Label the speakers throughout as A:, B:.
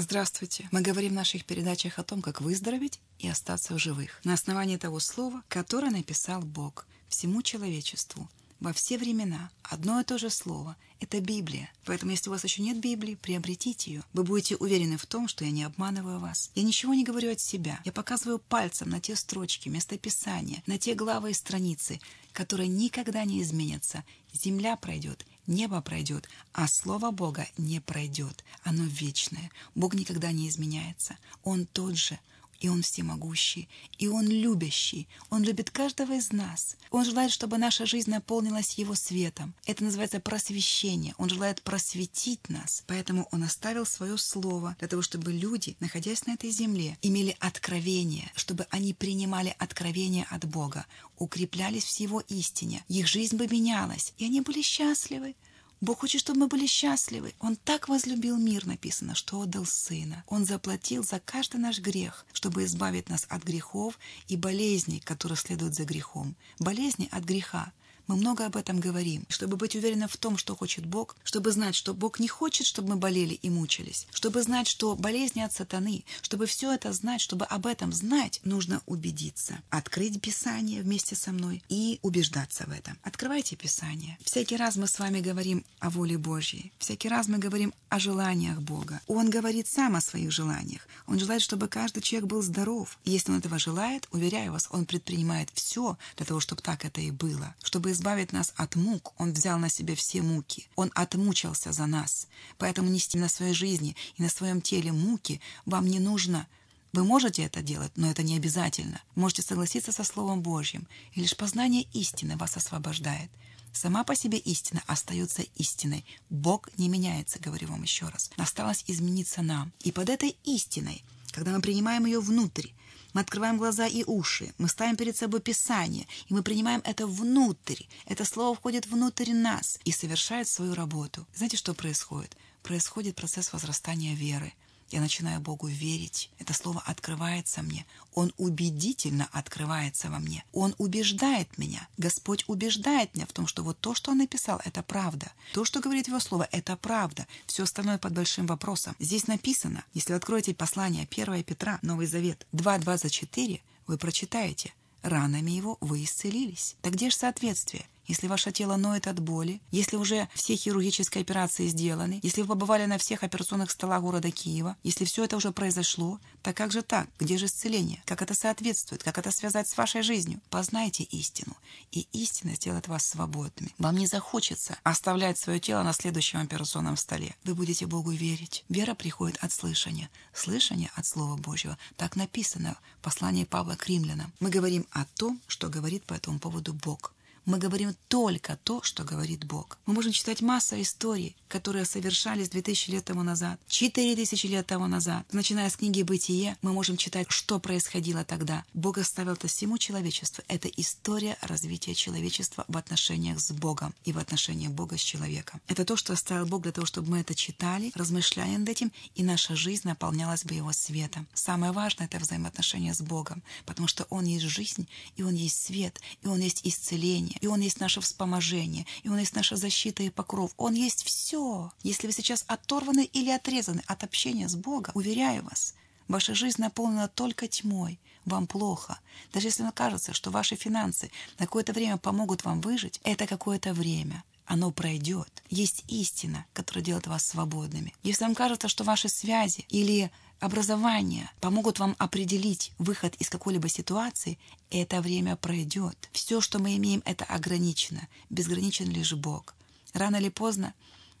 A: Здравствуйте! Мы говорим в наших передачах о том, как выздороветь и остаться в живых на основании того слова, которое написал Бог всему человечеству во все времена. Одно и то же слово – это Библия. Поэтому, если у вас еще нет Библии, приобретите ее. Вы будете уверены в том, что я не обманываю вас. Я ничего не говорю от себя. Я показываю пальцем на те строчки, местописания, на те главы и страницы, которые никогда не изменятся. Земля пройдет, Небо пройдет, а Слово Бога не пройдет. Оно вечное. Бог никогда не изменяется. Он тот же. И Он всемогущий, и Он любящий. Он любит каждого из нас. Он желает, чтобы наша жизнь наполнилась Его светом. Это называется просвещение. Он желает просветить нас. Поэтому Он оставил свое слово для того, чтобы люди, находясь на этой земле, имели откровение, чтобы они принимали откровение от Бога, укреплялись в Его истине. Их жизнь бы менялась, и они были счастливы. Бог хочет, чтобы мы были счастливы. Он так возлюбил мир, написано, что отдал Сына. Он заплатил за каждый наш грех, чтобы избавить нас от грехов и болезней, которые следуют за грехом. Болезни от греха. Мы много об этом говорим. Чтобы быть уверенным в том, что хочет Бог, чтобы знать, что Бог не хочет, чтобы мы болели и мучились, чтобы знать, что болезни от сатаны, чтобы все это знать, чтобы об этом знать, нужно убедиться. Открыть Писание вместе со мной и убеждаться в этом. Открывайте Писание. Всякий раз мы с вами говорим о воле Божьей. Всякий раз мы говорим о желаниях Бога. Он говорит сам о своих желаниях. Он желает, чтобы каждый человек был здоров. Если он этого желает, уверяю вас, он предпринимает все для того, чтобы так это и было. Чтобы избавить нас от мук, Он взял на себя все муки. Он отмучился за нас. Поэтому нести на своей жизни и на своем теле муки вам не нужно. Вы можете это делать, но это не обязательно. можете согласиться со Словом Божьим, и лишь познание истины вас освобождает. Сама по себе истина остается истиной. Бог не меняется, говорю вам еще раз. Осталось измениться нам. И под этой истиной, когда мы принимаем ее внутрь, мы открываем глаза и уши, мы ставим перед собой Писание, и мы принимаем это внутрь. Это слово входит внутрь нас и совершает свою работу. Знаете, что происходит? Происходит процесс возрастания веры. Я начинаю Богу верить. Это слово открывается мне. Он убедительно открывается во мне. Он убеждает меня. Господь убеждает меня в том, что вот то, что Он написал, это правда. То, что говорит Его Слово, это правда. Все остальное под большим вопросом. Здесь написано, если откроете послание 1 Петра, Новый Завет, 2.24, вы прочитаете, ранами Его вы исцелились. Так где же соответствие? Если ваше тело ноет от боли, если уже все хирургические операции сделаны, если вы побывали на всех операционных столах города Киева, если все это уже произошло, так как же так? Где же исцеление? Как это соответствует? Как это связать с вашей жизнью? Познайте истину, и истина сделает вас свободными. Вам не захочется оставлять свое тело на следующем операционном столе. Вы будете Богу верить. Вера приходит от слышания. Слышание от Слова Божьего. Так написано в послании Павла к римлянам. Мы говорим о том, что говорит по этому поводу Бог. Мы говорим только то, что говорит Бог. Мы можем читать массу историй, которые совершались 2000 лет тому назад, 4000 лет тому назад. Начиная с книги «Бытие», мы можем читать, что происходило тогда. Бог оставил это всему человечеству. Это история развития человечества в отношениях с Богом и в отношениях Бога с человеком. Это то, что оставил Бог для того, чтобы мы это читали, размышляя над этим, и наша жизнь наполнялась бы Его светом. Самое важное — это взаимоотношения с Богом, потому что Он есть жизнь, и Он есть свет, и Он есть исцеление, и Он есть наше вспоможение, и Он есть наша защита и покров. Он есть все. Если вы сейчас оторваны или отрезаны от общения с Богом, уверяю вас, ваша жизнь наполнена только тьмой, вам плохо. Даже если вам кажется, что ваши финансы на какое-то время помогут вам выжить, это какое-то время. Оно пройдет. Есть истина, которая делает вас свободными. Если вам кажется, что ваши связи или образование помогут вам определить выход из какой-либо ситуации, это время пройдет. Все, что мы имеем, это ограничено. Безграничен лишь Бог. Рано или поздно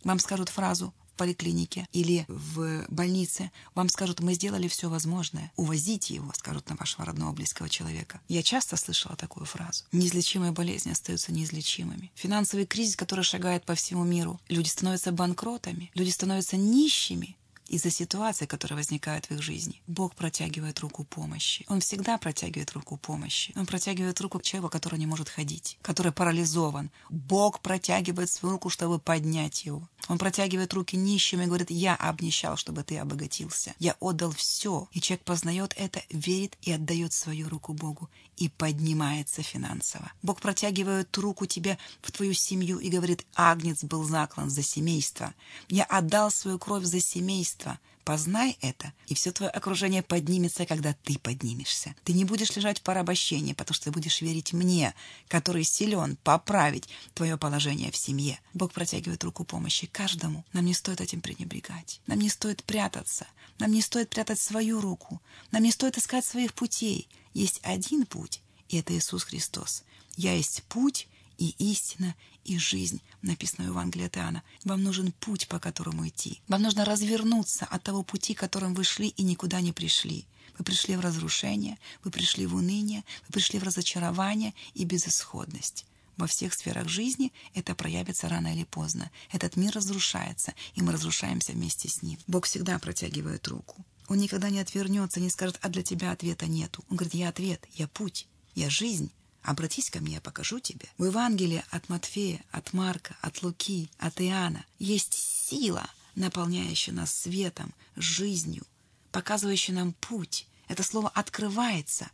A: вам скажут фразу в поликлинике или в больнице, вам скажут, мы сделали все возможное. Увозите его, скажут на вашего родного близкого человека. Я часто слышала такую фразу. Неизлечимые болезни остаются неизлечимыми. Финансовый кризис, который шагает по всему миру. Люди становятся банкротами, люди становятся нищими из-за ситуаций, которые возникают в их жизни. Бог протягивает руку помощи. Он всегда протягивает руку помощи. Он протягивает руку к человеку, который не может ходить, который парализован. Бог протягивает свою руку, чтобы поднять его. Он протягивает руки нищим и говорит, я обнищал, чтобы ты обогатился. Я отдал все. И человек познает это, верит и отдает свою руку Богу и поднимается финансово. Бог протягивает руку тебе в твою семью и говорит, агнец был заклан за семейство. Я отдал свою кровь за семейство, Познай это, и все твое окружение поднимется, когда ты поднимешься. Ты не будешь лежать в порабощении, потому что ты будешь верить мне, который силен поправить твое положение в семье. Бог протягивает руку помощи каждому. Нам не стоит этим пренебрегать. Нам не стоит прятаться. Нам не стоит прятать свою руку. Нам не стоит искать своих путей. Есть один путь, и это Иисус Христос. Я есть путь, и истина, и жизнь, написано в Евангелии от Иоанна. Вам нужен путь, по которому идти. Вам нужно развернуться от того пути, которым вы шли и никуда не пришли. Вы пришли в разрушение, вы пришли в уныние, вы пришли в разочарование и безысходность. Во всех сферах жизни это проявится рано или поздно. Этот мир разрушается, и мы разрушаемся вместе с ним. Бог всегда протягивает руку. Он никогда не отвернется, не скажет, а для тебя ответа нету. Он говорит, я ответ, я путь, я жизнь. Обратись ко мне, я покажу тебе. В Евангелии от Матфея, от Марка, от Луки, от Иоанна есть сила, наполняющая нас светом, жизнью, показывающая нам путь. Это слово открывается.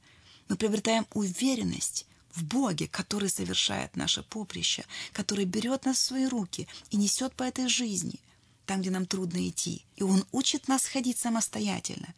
A: Мы приобретаем уверенность в Боге, который совершает наше поприще, который берет нас в свои руки и несет по этой жизни, там, где нам трудно идти. И Он учит нас ходить самостоятельно,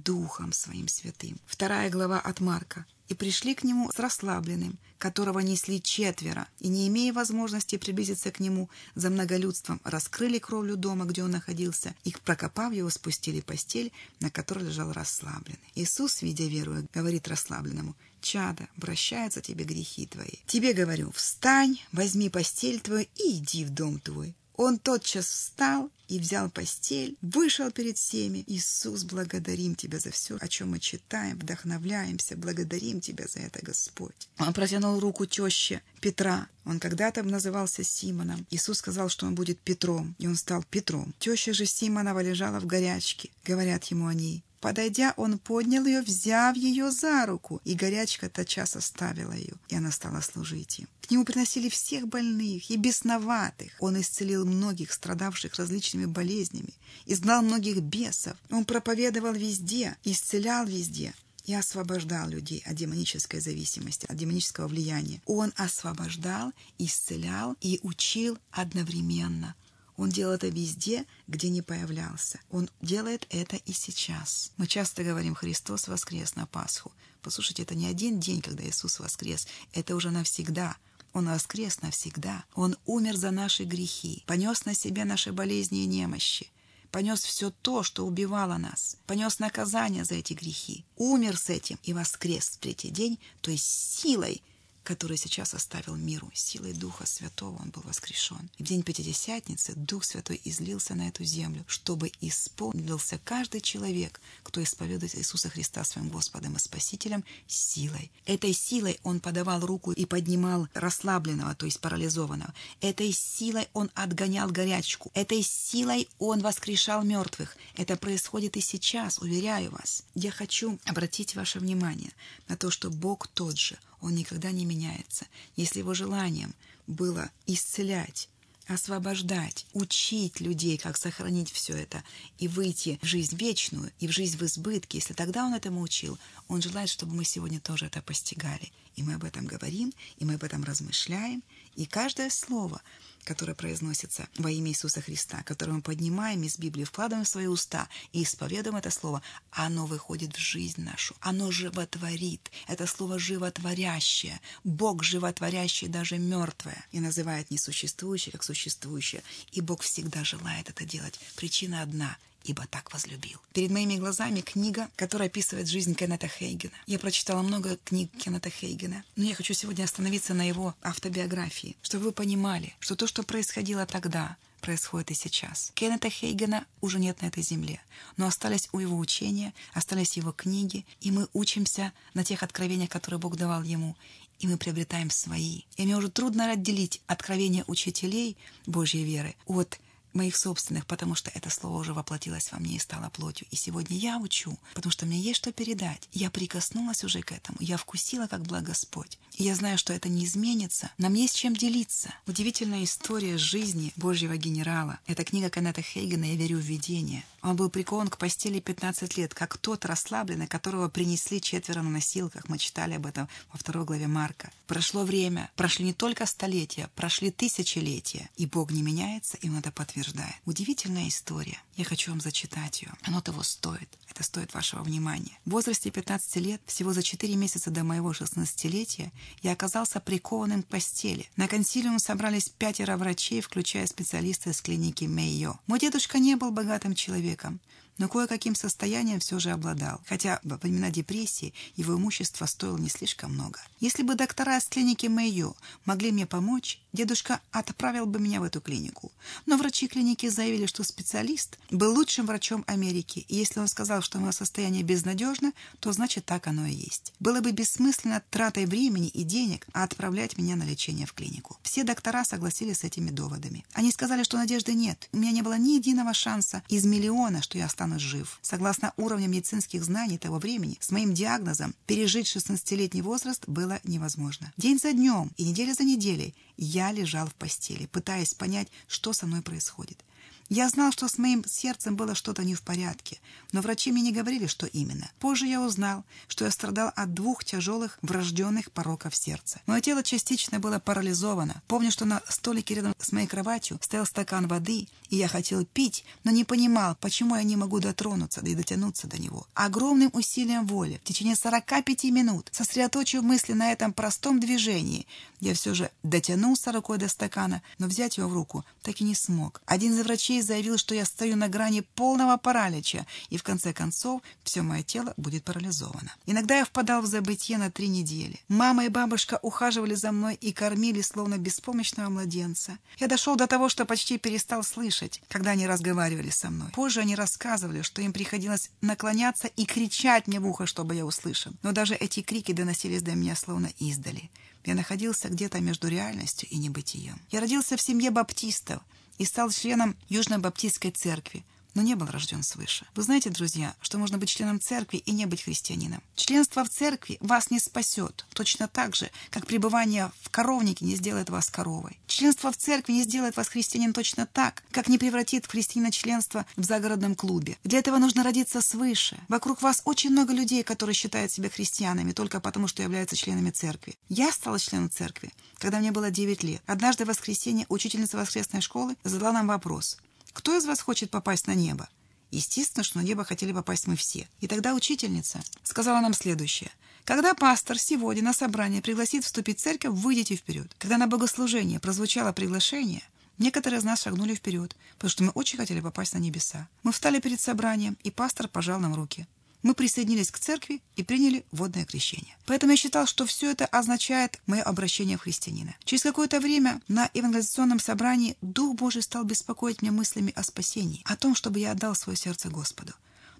A: Духом Своим Святым. Вторая глава от Марка и пришли к нему с расслабленным, которого несли четверо, и, не имея возможности приблизиться к нему за многолюдством, раскрыли кровлю дома, где он находился, их прокопав его, спустили постель, на которой лежал расслабленный. Иисус, видя веру, говорит расслабленному, «Чада, прощаются тебе грехи твои. Тебе говорю, встань, возьми постель твою и иди в дом твой». Он тотчас встал и взял постель, вышел перед всеми. Иисус, благодарим Тебя за все, о чем мы читаем, вдохновляемся, благодарим Тебя за это, Господь. Он протянул руку теще Петра. Он когда-то назывался Симоном. Иисус сказал, что он будет Петром, и он стал Петром. Теща же Симонова лежала в горячке. Говорят ему о ней. Подойдя, он поднял ее, взяв ее за руку, и горячка тотчас оставила ее, и она стала служить им. К нему приносили всех больных и бесноватых. Он исцелил многих, страдавших различными болезнями, изгнал многих бесов. Он проповедовал везде, исцелял везде и освобождал людей от демонической зависимости, от демонического влияния. Он освобождал, исцелял и учил одновременно. Он делал это везде, где не появлялся. Он делает это и сейчас. Мы часто говорим «Христос воскрес на Пасху». Послушайте, это не один день, когда Иисус воскрес. Это уже навсегда. Он воскрес навсегда. Он умер за наши грехи, понес на себя наши болезни и немощи, понес все то, что убивало нас, понес наказание за эти грехи, умер с этим и воскрес в третий день, то есть силой, который сейчас оставил миру. Силой Духа Святого он был воскрешен. И в день Пятидесятницы Дух Святой излился на эту землю, чтобы исполнился каждый человек, кто исповедует Иисуса Христа своим Господом и Спасителем, силой. Этой силой он подавал руку и поднимал расслабленного, то есть парализованного. Этой силой он отгонял горячку. Этой силой он воскрешал мертвых. Это происходит и сейчас, уверяю вас. Я хочу обратить ваше внимание на то, что Бог тот же – он никогда не меняется. Если его желанием было исцелять, освобождать, учить людей, как сохранить все это и выйти в жизнь вечную и в жизнь в избытке, если тогда он этому учил, он желает, чтобы мы сегодня тоже это постигали. И мы об этом говорим, и мы об этом размышляем, и каждое слово, которое произносится во имя Иисуса Христа, которое мы поднимаем из Библии, вкладываем в свои уста и исповедуем это слово, оно выходит в жизнь нашу, оно животворит. Это слово животворящее. Бог животворящий даже мертвое и называет несуществующее как существующее. И Бог всегда желает это делать. Причина одна — ибо так возлюбил. Перед моими глазами книга, которая описывает жизнь Кеннета Хейгена. Я прочитала много книг Кеннета Хейгена, но я хочу сегодня остановиться на его автобиографии, чтобы вы понимали, что то, что происходило тогда, происходит и сейчас. Кеннета Хейгена уже нет на этой земле, но остались у его учения, остались его книги, и мы учимся на тех откровениях, которые Бог давал ему, и мы приобретаем свои. И мне уже трудно отделить откровения учителей Божьей веры от моих собственных, потому что это слово уже воплотилось во мне и стало плотью. И сегодня я учу, потому что мне есть что передать. Я прикоснулась уже к этому, я вкусила, как благ Господь. И я знаю, что это не изменится. Нам есть чем делиться. Удивительная история жизни Божьего генерала. Это книга Канета Хейгена «Я верю в видение». Он был прикован к постели 15 лет, как тот расслабленный, которого принесли четверо на носилках. Мы читали об этом во второй главе Марка. Прошло время, прошли не только столетия, прошли тысячелетия. И Бог не меняется, и Он это подтверждает утверждает. Удивительная история. Я хочу вам зачитать ее. Оно того стоит. Это стоит вашего внимания. В возрасте 15 лет, всего за 4 месяца до моего 16-летия, я оказался прикованным к постели. На консилиум собрались пятеро врачей, включая специалиста из клиники Мейо. Мой дедушка не был богатым человеком, но кое-каким состоянием все же обладал, хотя во времена депрессии его имущество стоило не слишком много. Если бы доктора из клиники Мэйо могли мне помочь, дедушка отправил бы меня в эту клинику. Но врачи клиники заявили, что специалист был лучшим врачом Америки, и если он сказал, что мое состояние безнадежно, то значит так оно и есть. Было бы бессмысленно тратой времени и денег отправлять меня на лечение в клинику. Все доктора согласились с этими доводами. Они сказали, что надежды нет. У меня не было ни единого шанса из миллиона, что я останусь останусь жив. Согласно уровню медицинских знаний того времени, с моим диагнозом пережить 16-летний возраст было невозможно. День за днем и неделя за неделей я лежал в постели, пытаясь понять, что со мной происходит. Я знал, что с моим сердцем было что-то не в порядке, но врачи мне не говорили, что именно. Позже я узнал, что я страдал от двух тяжелых врожденных пороков сердца. Мое тело частично было парализовано. Помню, что на столике рядом с моей кроватью стоял стакан воды, и я хотел пить, но не понимал, почему я не могу дотронуться и дотянуться до него. Огромным усилием воли в течение 45 минут, сосредоточив мысли на этом простом движении, я все же дотянулся рукой до стакана, но взять его в руку так и не смог. Один из врачей заявил, что я стою на грани полного паралича, и в конце концов все мое тело будет парализовано. Иногда я впадал в забытье на три недели. Мама и бабушка ухаживали за мной и кормили, словно беспомощного младенца. Я дошел до того, что почти перестал слышать, когда они разговаривали со мной. Позже они рассказывали, что им приходилось наклоняться и кричать мне в ухо, чтобы я услышал. Но даже эти крики доносились до меня словно издали. Я находился где-то между реальностью и небытием. Я родился в семье баптистов, и стал членом Южной Баптистской церкви, но не был рожден свыше. Вы знаете, друзья, что можно быть членом церкви и не быть христианином. Членство в церкви вас не спасет, точно так же, как пребывание в коровнике не сделает вас коровой. Членство в церкви не сделает вас христианином точно так, как не превратит в христианина членство в загородном клубе. Для этого нужно родиться свыше. Вокруг вас очень много людей, которые считают себя христианами только потому, что являются членами церкви. Я стала членом церкви, когда мне было 9 лет. Однажды в воскресенье учительница воскресной школы задала нам вопрос – кто из вас хочет попасть на небо? Естественно, что на небо хотели попасть мы все. И тогда учительница сказала нам следующее. Когда пастор сегодня на собрание пригласит вступить в церковь, выйдите вперед. Когда на богослужение прозвучало приглашение, некоторые из нас шагнули вперед, потому что мы очень хотели попасть на небеса. Мы встали перед собранием, и пастор пожал нам руки мы присоединились к церкви и приняли водное крещение. Поэтому я считал, что все это означает мое обращение в христианина. Через какое-то время на евангелизационном собрании Дух Божий стал беспокоить меня мыслями о спасении, о том, чтобы я отдал свое сердце Господу.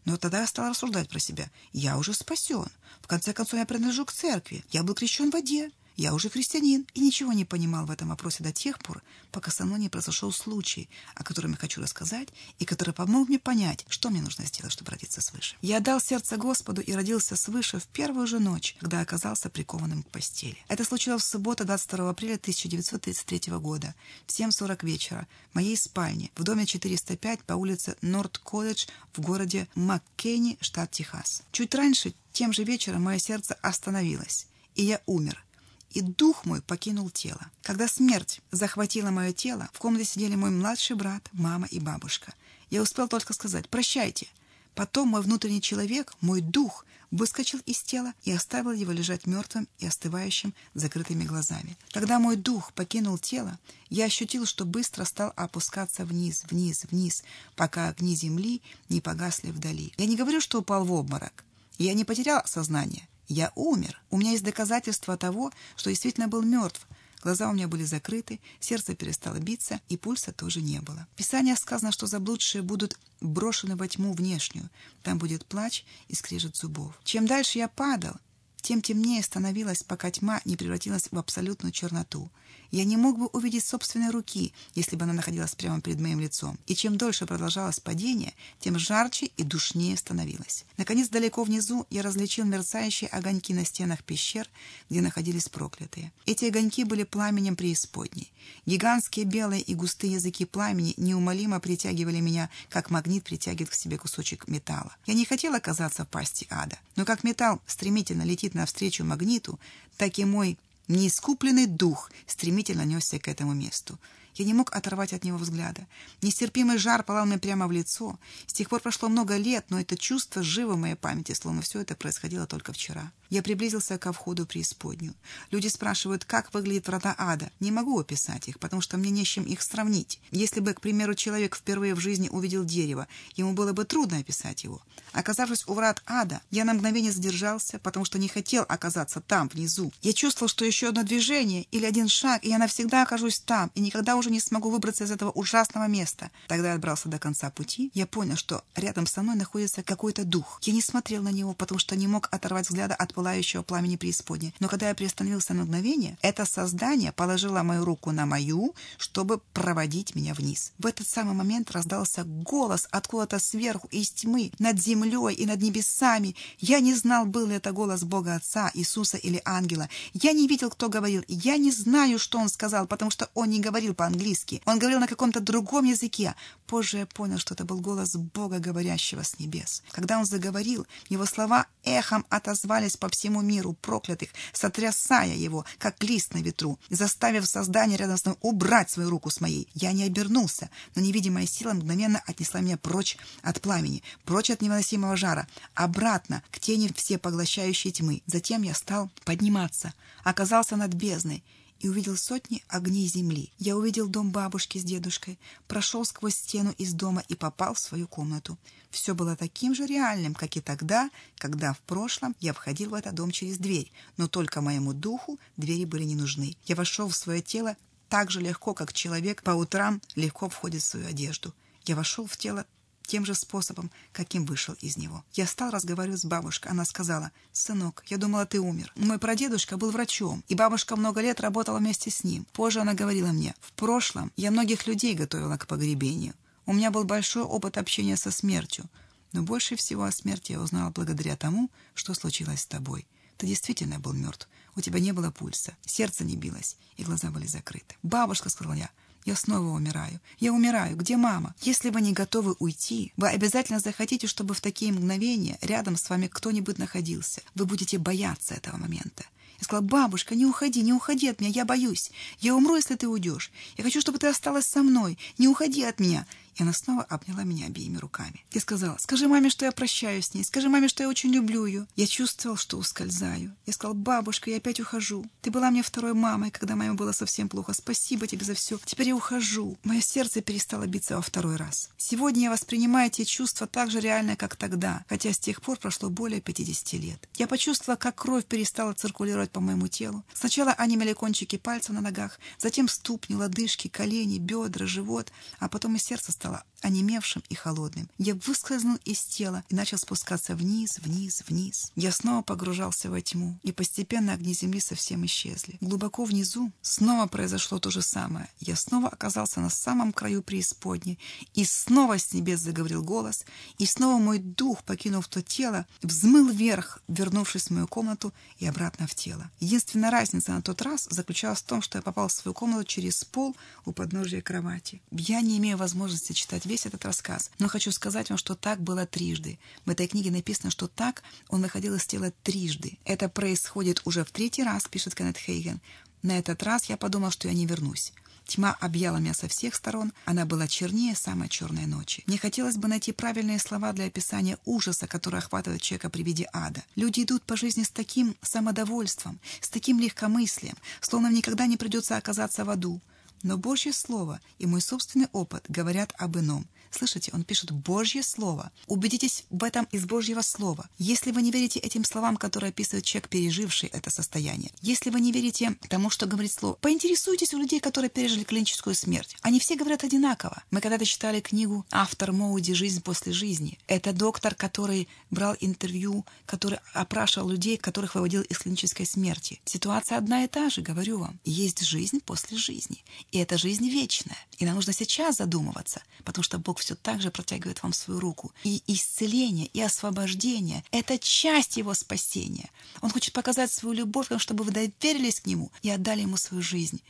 A: Но тогда я стал рассуждать про себя. Я уже спасен. В конце концов, я принадлежу к церкви. Я был крещен в воде. Я уже христианин и ничего не понимал в этом вопросе до тех пор, пока со мной не произошел случай, о котором я хочу рассказать, и который помог мне понять, что мне нужно сделать, чтобы родиться свыше. Я отдал сердце Господу и родился свыше в первую же ночь, когда оказался прикованным к постели. Это случилось в субботу 22 апреля 1933 года в 7.40 вечера в моей спальне в доме 405 по улице Норд-Колледж в городе Маккейни, штат Техас. Чуть раньше, тем же вечером, мое сердце остановилось, и я умер – и дух мой покинул тело. Когда смерть захватила мое тело, в комнате сидели мой младший брат, мама и бабушка. Я успел только сказать «прощайте». Потом мой внутренний человек, мой дух, выскочил из тела и оставил его лежать мертвым и остывающим закрытыми глазами. Когда мой дух покинул тело, я ощутил, что быстро стал опускаться вниз, вниз, вниз, пока огни земли не погасли вдали. Я не говорю, что упал в обморок. Я не потерял сознание. Я умер. У меня есть доказательства того, что действительно был мертв. Глаза у меня были закрыты, сердце перестало биться, и пульса тоже не было. В Писании сказано, что заблудшие будут брошены во тьму внешнюю. Там будет плач и скрежет зубов. Чем дальше я падал, тем темнее становилось, пока тьма не превратилась в абсолютную черноту. Я не мог бы увидеть собственной руки, если бы она находилась прямо перед моим лицом. И чем дольше продолжалось падение, тем жарче и душнее становилось. Наконец, далеко внизу я различил мерцающие огоньки на стенах пещер, где находились проклятые. Эти огоньки были пламенем преисподней. Гигантские белые и густые языки пламени неумолимо притягивали меня, как магнит притягивает к себе кусочек металла. Я не хотел оказаться в пасти ада, но как металл стремительно летит навстречу магниту, так и мой Неискупленный дух стремительно несся к этому месту. Я не мог оторвать от него взгляда. Нестерпимый жар палал мне прямо в лицо. С тех пор прошло много лет, но это чувство живо в моей памяти, словно все это происходило только вчера. Я приблизился ко входу преисподнюю. Люди спрашивают, как выглядит врата ада. Не могу описать их, потому что мне не с чем их сравнить. Если бы, к примеру, человек впервые в жизни увидел дерево, ему было бы трудно описать его. Оказавшись у врат ада, я на мгновение задержался, потому что не хотел оказаться там, внизу. Я чувствовал, что еще одно движение или один шаг, и я навсегда окажусь там, и никогда уже не смогу выбраться из этого ужасного места. Тогда я отбрался до конца пути. Я понял, что рядом со мной находится какой-то дух. Я не смотрел на него, потому что не мог оторвать взгляда от пылающего пламени преисподней. Но когда я приостановился на мгновение, это создание положило мою руку на мою, чтобы проводить меня вниз. В этот самый момент раздался голос откуда-то сверху, из тьмы, над землей и над небесами. Я не знал, был ли это голос Бога Отца, Иисуса или ангела. Я не видел, кто говорил. Я не знаю, что он сказал, потому что он не говорил по-английски. Он говорил на каком-то другом языке. Позже я понял, что это был голос Бога, говорящего с небес. Когда он заговорил, его слова эхом отозвались по всему миру проклятых, сотрясая его, как лист на ветру, заставив создание рядом с ним убрать свою руку с моей. Я не обернулся, но невидимая сила мгновенно отнесла меня прочь от пламени, прочь от невыносимого жара, обратно к тени всепоглощающей тьмы. Затем я стал подниматься, оказался над бездной, и увидел сотни огней земли. Я увидел дом бабушки с дедушкой, прошел сквозь стену из дома и попал в свою комнату. Все было таким же реальным, как и тогда, когда в прошлом я входил в этот дом через дверь, но только моему духу двери были не нужны. Я вошел в свое тело так же легко, как человек по утрам легко входит в свою одежду. Я вошел в тело тем же способом, каким вышел из него. Я стал разговаривать с бабушкой. Она сказала, «Сынок, я думала, ты умер. Мой прадедушка был врачом, и бабушка много лет работала вместе с ним. Позже она говорила мне, в прошлом я многих людей готовила к погребению. У меня был большой опыт общения со смертью, но больше всего о смерти я узнала благодаря тому, что случилось с тобой. Ты действительно был мертв. У тебя не было пульса, сердце не билось, и глаза были закрыты. «Бабушка», — сказала я, я снова умираю. Я умираю. Где мама? Если вы не готовы уйти, вы обязательно захотите, чтобы в такие мгновения рядом с вами кто-нибудь находился. Вы будете бояться этого момента. Я сказала, бабушка, не уходи, не уходи от меня, я боюсь. Я умру, если ты уйдешь. Я хочу, чтобы ты осталась со мной. Не уходи от меня. И она снова обняла меня обеими руками. Я сказала, скажи маме, что я прощаюсь с ней, скажи маме, что я очень люблю ее. Я чувствовал, что ускользаю. Я сказал, бабушка, я опять ухожу. Ты была мне второй мамой, когда маме было совсем плохо. Спасибо тебе за все. Теперь я ухожу. Мое сердце перестало биться во второй раз. Сегодня я воспринимаю эти чувства так же реально, как тогда, хотя с тех пор прошло более 50 лет. Я почувствовала, как кровь перестала циркулировать по моему телу. Сначала онемели кончики пальцев на ногах, затем ступни, лодыжки, колени, бедра, живот, а потом и сердце стало онемевшим и холодным. Я выскользнул из тела и начал спускаться вниз, вниз, вниз. Я снова погружался во тьму, и постепенно огни земли совсем исчезли. Глубоко внизу снова произошло то же самое. Я снова оказался на самом краю преисподней, и снова с небес заговорил голос, и снова мой дух, покинув то тело, взмыл вверх, вернувшись в мою комнату и обратно в тело. Единственная разница на тот раз заключалась в том, что я попал в свою комнату через пол у подножия кровати. Я не имею возможности читать весь этот рассказ, но хочу сказать вам, что так было трижды. В этой книге написано, что так он выходил из тела трижды. Это происходит уже в третий раз, пишет Кеннет Хейген. На этот раз я подумал, что я не вернусь. Тьма объяла меня со всех сторон, она была чернее самой черной ночи. Мне хотелось бы найти правильные слова для описания ужаса, который охватывает человека при виде ада. Люди идут по жизни с таким самодовольством, с таким легкомыслием, словно никогда не придется оказаться в аду. Но Божье Слово и мой собственный опыт говорят об ином. Слышите, он пишет Божье Слово. Убедитесь в этом из Божьего Слова. Если вы не верите этим словам, которые описывает человек, переживший это состояние, если вы не верите тому, что говорит Слово, поинтересуйтесь у людей, которые пережили клиническую смерть. Они все говорят одинаково. Мы когда-то читали книгу «Автор Моуди. Жизнь после жизни». Это доктор, который брал интервью, который опрашивал людей, которых выводил из клинической смерти. Ситуация одна и та же, говорю вам. Есть жизнь после жизни. И эта жизнь вечная. И нам нужно сейчас задумываться, потому что Бог все так же протягивает вам свою руку. И исцеление, и освобождение — это часть Его спасения. Он хочет показать свою любовь, чтобы вы доверились к Нему и отдали Ему свою жизнь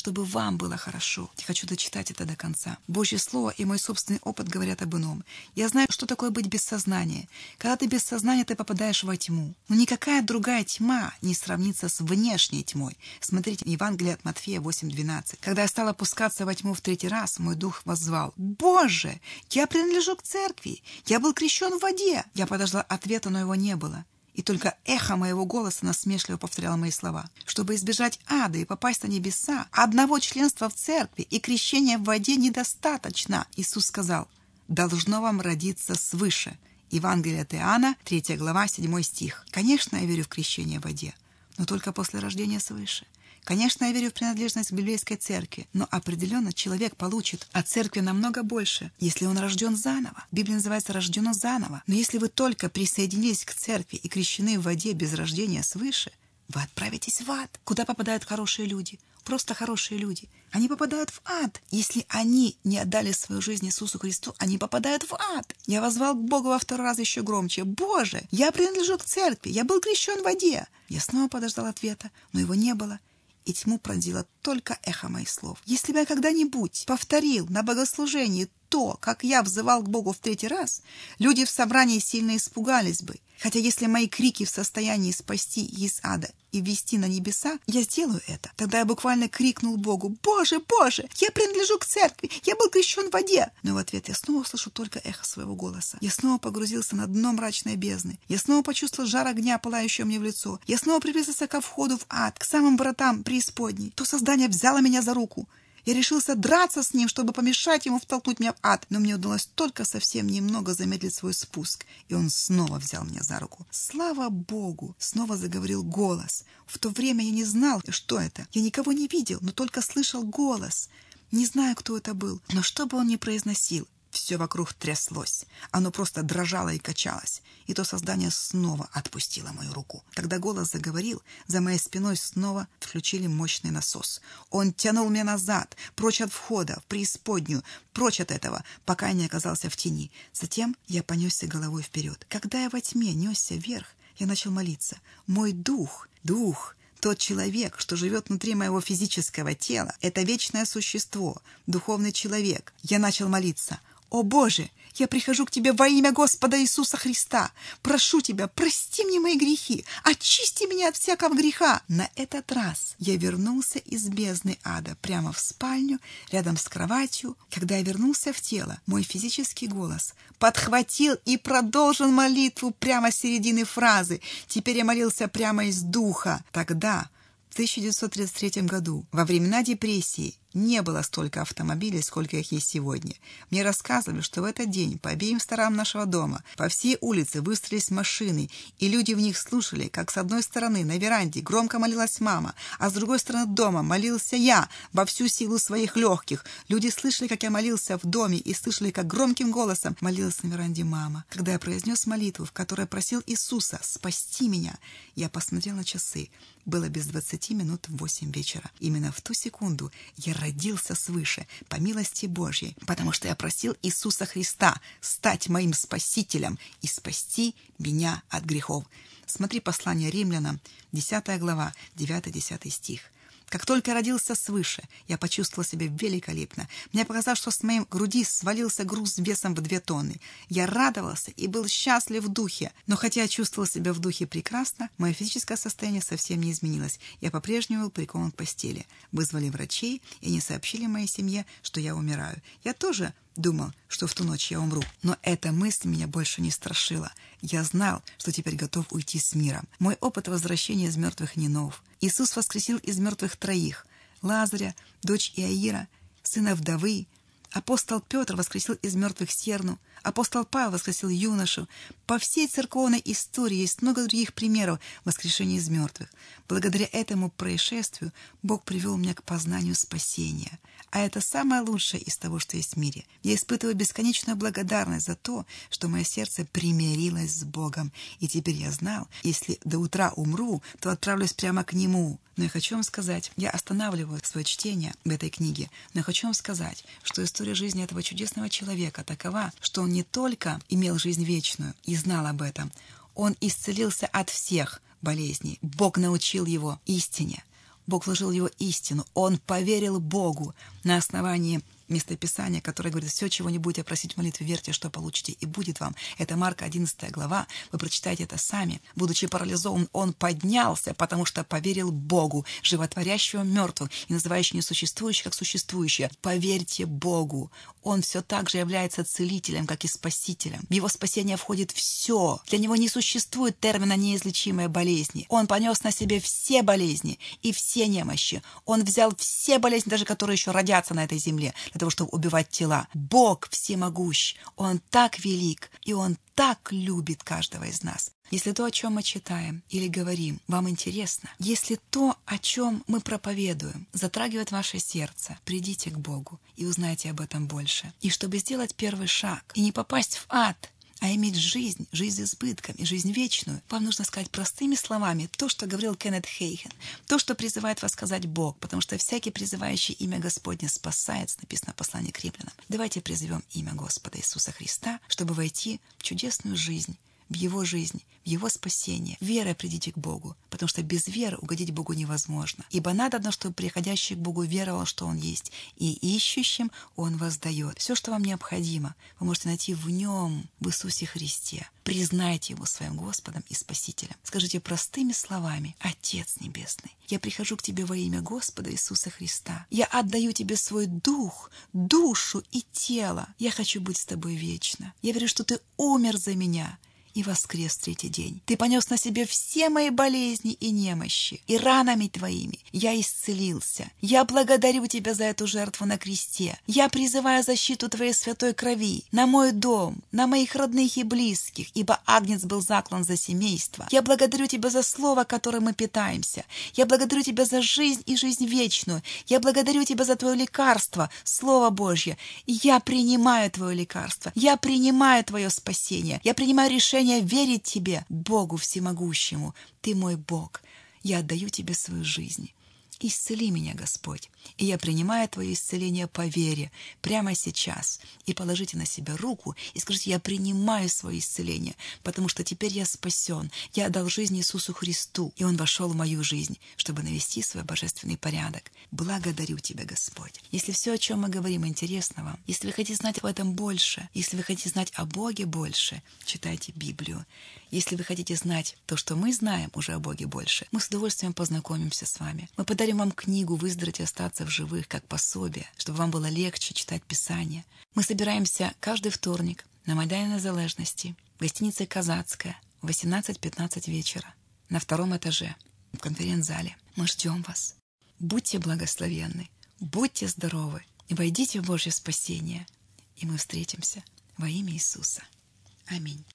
A: чтобы вам было хорошо. Я хочу дочитать это до конца. Божье Слово и мой собственный опыт говорят об ином. Я знаю, что такое быть без сознания. Когда ты без сознания, ты попадаешь во тьму. Но никакая другая тьма не сравнится с внешней тьмой. Смотрите, Евангелие от Матфея 8.12. Когда я стала опускаться во тьму в третий раз, мой дух воззвал. «Боже, я принадлежу к церкви! Я был крещен в воде!» Я подождала ответа, но его не было и только эхо моего голоса насмешливо повторяло мои слова. Чтобы избежать ада и попасть на небеса, одного членства в церкви и крещения в воде недостаточно. Иисус сказал, должно вам родиться свыше. Евангелие от Иоанна, 3 глава, 7 стих. Конечно, я верю в крещение в воде, но только после рождения свыше. Конечно, я верю в принадлежность к библейской церкви, но определенно человек получит от церкви намного больше, если он рожден заново. Библия называется «рождено заново». Но если вы только присоединились к церкви и крещены в воде без рождения свыше, вы отправитесь в ад. Куда попадают хорошие люди? Просто хорошие люди. Они попадают в ад. Если они не отдали свою жизнь Иисусу Христу, они попадают в ад. Я возвал к Богу во второй раз еще громче. «Боже, я принадлежу к церкви, я был крещен в воде». Я снова подождал ответа, но его не было и тьму пронзило только эхо моих слов. Если бы я когда-нибудь повторил на богослужении то, как я взывал к Богу в третий раз, люди в собрании сильно испугались бы. Хотя если мои крики в состоянии спасти из ада и ввести на небеса, я сделаю это. Тогда я буквально крикнул Богу, «Боже, Боже, я принадлежу к церкви, я был крещен в воде!» Но в ответ я снова услышу только эхо своего голоса. Я снова погрузился на дно мрачной бездны. Я снова почувствовал жар огня, пылающего мне в лицо. Я снова приблизился ко входу в ад, к самым вратам преисподней. То создание взяло меня за руку. Я решился драться с ним, чтобы помешать ему втолкнуть меня в ад, но мне удалось только совсем немного замедлить свой спуск, и он снова взял меня за руку. Слава Богу! Снова заговорил голос. В то время я не знал, что это. Я никого не видел, но только слышал голос. Не знаю, кто это был, но что бы он ни произносил, все вокруг тряслось. Оно просто дрожало и качалось. И то создание снова отпустило мою руку. Когда голос заговорил, за моей спиной снова включили мощный насос. Он тянул меня назад, прочь от входа, в преисподнюю, прочь от этого, пока я не оказался в тени. Затем я понесся головой вперед. Когда я во тьме несся вверх, я начал молиться. Мой дух, дух, тот человек, что живет внутри моего физического тела, это вечное существо, духовный человек. Я начал молиться. «О Боже, я прихожу к Тебе во имя Господа Иисуса Христа. Прошу Тебя, прости мне мои грехи, очисти меня от всякого греха». На этот раз я вернулся из бездны ада прямо в спальню, рядом с кроватью. Когда я вернулся в тело, мой физический голос подхватил и продолжил молитву прямо с середины фразы. Теперь я молился прямо из духа. Тогда, в 1933 году, во времена депрессии, не было столько автомобилей, сколько их есть сегодня. Мне рассказывали, что в этот день по обеим сторонам нашего дома по всей улице выстроились машины, и люди в них слушали, как с одной стороны на веранде громко молилась мама, а с другой стороны дома молился я во всю силу своих легких. Люди слышали, как я молился в доме, и слышали, как громким голосом молилась на веранде мама. Когда я произнес молитву, в которой просил Иисуса спасти меня, я посмотрел на часы. Было без двадцати минут восемь вечера. Именно в ту секунду я родился свыше, по милости Божьей, потому что я просил Иисуса Христа стать моим спасителем и спасти меня от грехов. Смотри послание римлянам, 10 глава, 9-10 стих. Как только родился свыше, я почувствовал себя великолепно. Мне показалось, что с моей груди свалился груз весом в две тонны. Я радовался и был счастлив в духе. Но хотя я чувствовал себя в духе прекрасно, мое физическое состояние совсем не изменилось. Я по-прежнему был прикован к постели. Вызвали врачей и не сообщили моей семье, что я умираю. Я тоже думал, что в ту ночь я умру. Но эта мысль меня больше не страшила. Я знал, что теперь готов уйти с миром. Мой опыт возвращения из мертвых не нов. Иисус воскресил из мертвых троих – Лазаря, дочь Иаира, сына вдовы. Апостол Петр воскресил из мертвых Серну – Апостол Павел воскресил юношу. По всей церковной истории есть много других примеров воскрешения из мертвых. Благодаря этому происшествию Бог привел меня к познанию спасения. А это самое лучшее из того, что есть в мире. Я испытываю бесконечную благодарность за то, что мое сердце примирилось с Богом. И теперь я знал, если до утра умру, то отправлюсь прямо к Нему. Но я хочу вам сказать, я останавливаю свое чтение в этой книге, но я хочу вам сказать, что история жизни этого чудесного человека такова, что он не только имел жизнь вечную и знал об этом, он исцелился от всех болезней. Бог научил его истине. Бог вложил в его истину. Он поверил Богу на основании местописание, которое говорит, все, чего не будете просить в молитве, верьте, что получите, и будет вам. Это Марка 11 глава. Вы прочитаете это сами. Будучи парализован, он поднялся, потому что поверил Богу, животворящего мертвых и называющего несуществующее как существующее. Поверьте Богу. Он все так же является целителем, как и спасителем. В его спасение входит все. Для него не существует термина «неизлечимые болезни». Он понес на себе все болезни и все немощи. Он взял все болезни, даже которые еще родятся на этой земле, того, чтобы убивать тела. Бог всемогущ. Он так велик, и Он так любит каждого из нас. Если то, о чем мы читаем или говорим, вам интересно, если то, о чем мы проповедуем, затрагивает ваше сердце, придите к Богу и узнайте об этом больше. И чтобы сделать первый шаг и не попасть в ад, а иметь жизнь, жизнь избытком и жизнь вечную, вам нужно сказать простыми словами то, что говорил Кеннет Хейхен, то, что призывает вас сказать Бог, потому что всякий призывающий имя Господне спасается, написано в послании к римлянам. Давайте призовем имя Господа Иисуса Христа, чтобы войти в чудесную жизнь, в Его жизнь, в Его спасение. Верой придите к Богу, потому что без веры угодить Богу невозможно. Ибо надо, чтобы приходящий к Богу веровал, что Он есть, и ищущим Он воздает. Все, что вам необходимо, вы можете найти в Нем, в Иисусе Христе. Признайте Его своим Господом и Спасителем. Скажите простыми словами, Отец Небесный, я прихожу к Тебе во имя Господа Иисуса Христа. Я отдаю Тебе свой дух, душу и тело. Я хочу быть с Тобой вечно. Я верю, что Ты умер за меня, и воскрес третий день. Ты понес на себе все мои болезни и немощи, и ранами твоими я исцелился. Я благодарю тебя за эту жертву на кресте. Я призываю защиту твоей святой крови на мой дом, на моих родных и близких, ибо Агнец был заклан за семейство. Я благодарю тебя за слово, которым мы питаемся. Я благодарю тебя за жизнь и жизнь вечную. Я благодарю тебя за твое лекарство, Слово Божье. Я принимаю твое лекарство. Я принимаю твое спасение. Я принимаю решение решение верить Тебе, Богу Всемогущему. Ты мой Бог. Я отдаю Тебе свою жизнь. Исцели меня, Господь, и я принимаю Твое исцеление по вере прямо сейчас. И положите на себя руку и скажите, я принимаю свое исцеление, потому что теперь я спасен. Я отдал жизнь Иисусу Христу, и Он вошел в мою жизнь, чтобы навести свой божественный порядок. Благодарю Тебя, Господь. Если все, о чем мы говорим, интересно вам, если вы хотите знать об этом больше, если вы хотите знать о Боге больше, читайте Библию. Если вы хотите знать то, что мы знаем уже о Боге больше, мы с удовольствием познакомимся с вами. Мы подарим вам книгу «Выздороветь и остаться в живых» как пособие, чтобы вам было легче читать Писание. Мы собираемся каждый вторник на Майдане Незалежности в гостинице «Казацкая» в 18-15 вечера на втором этаже в конференц-зале. Мы ждем вас. Будьте благословенны, будьте здоровы и войдите в Божье спасение. И мы встретимся во имя Иисуса. Аминь.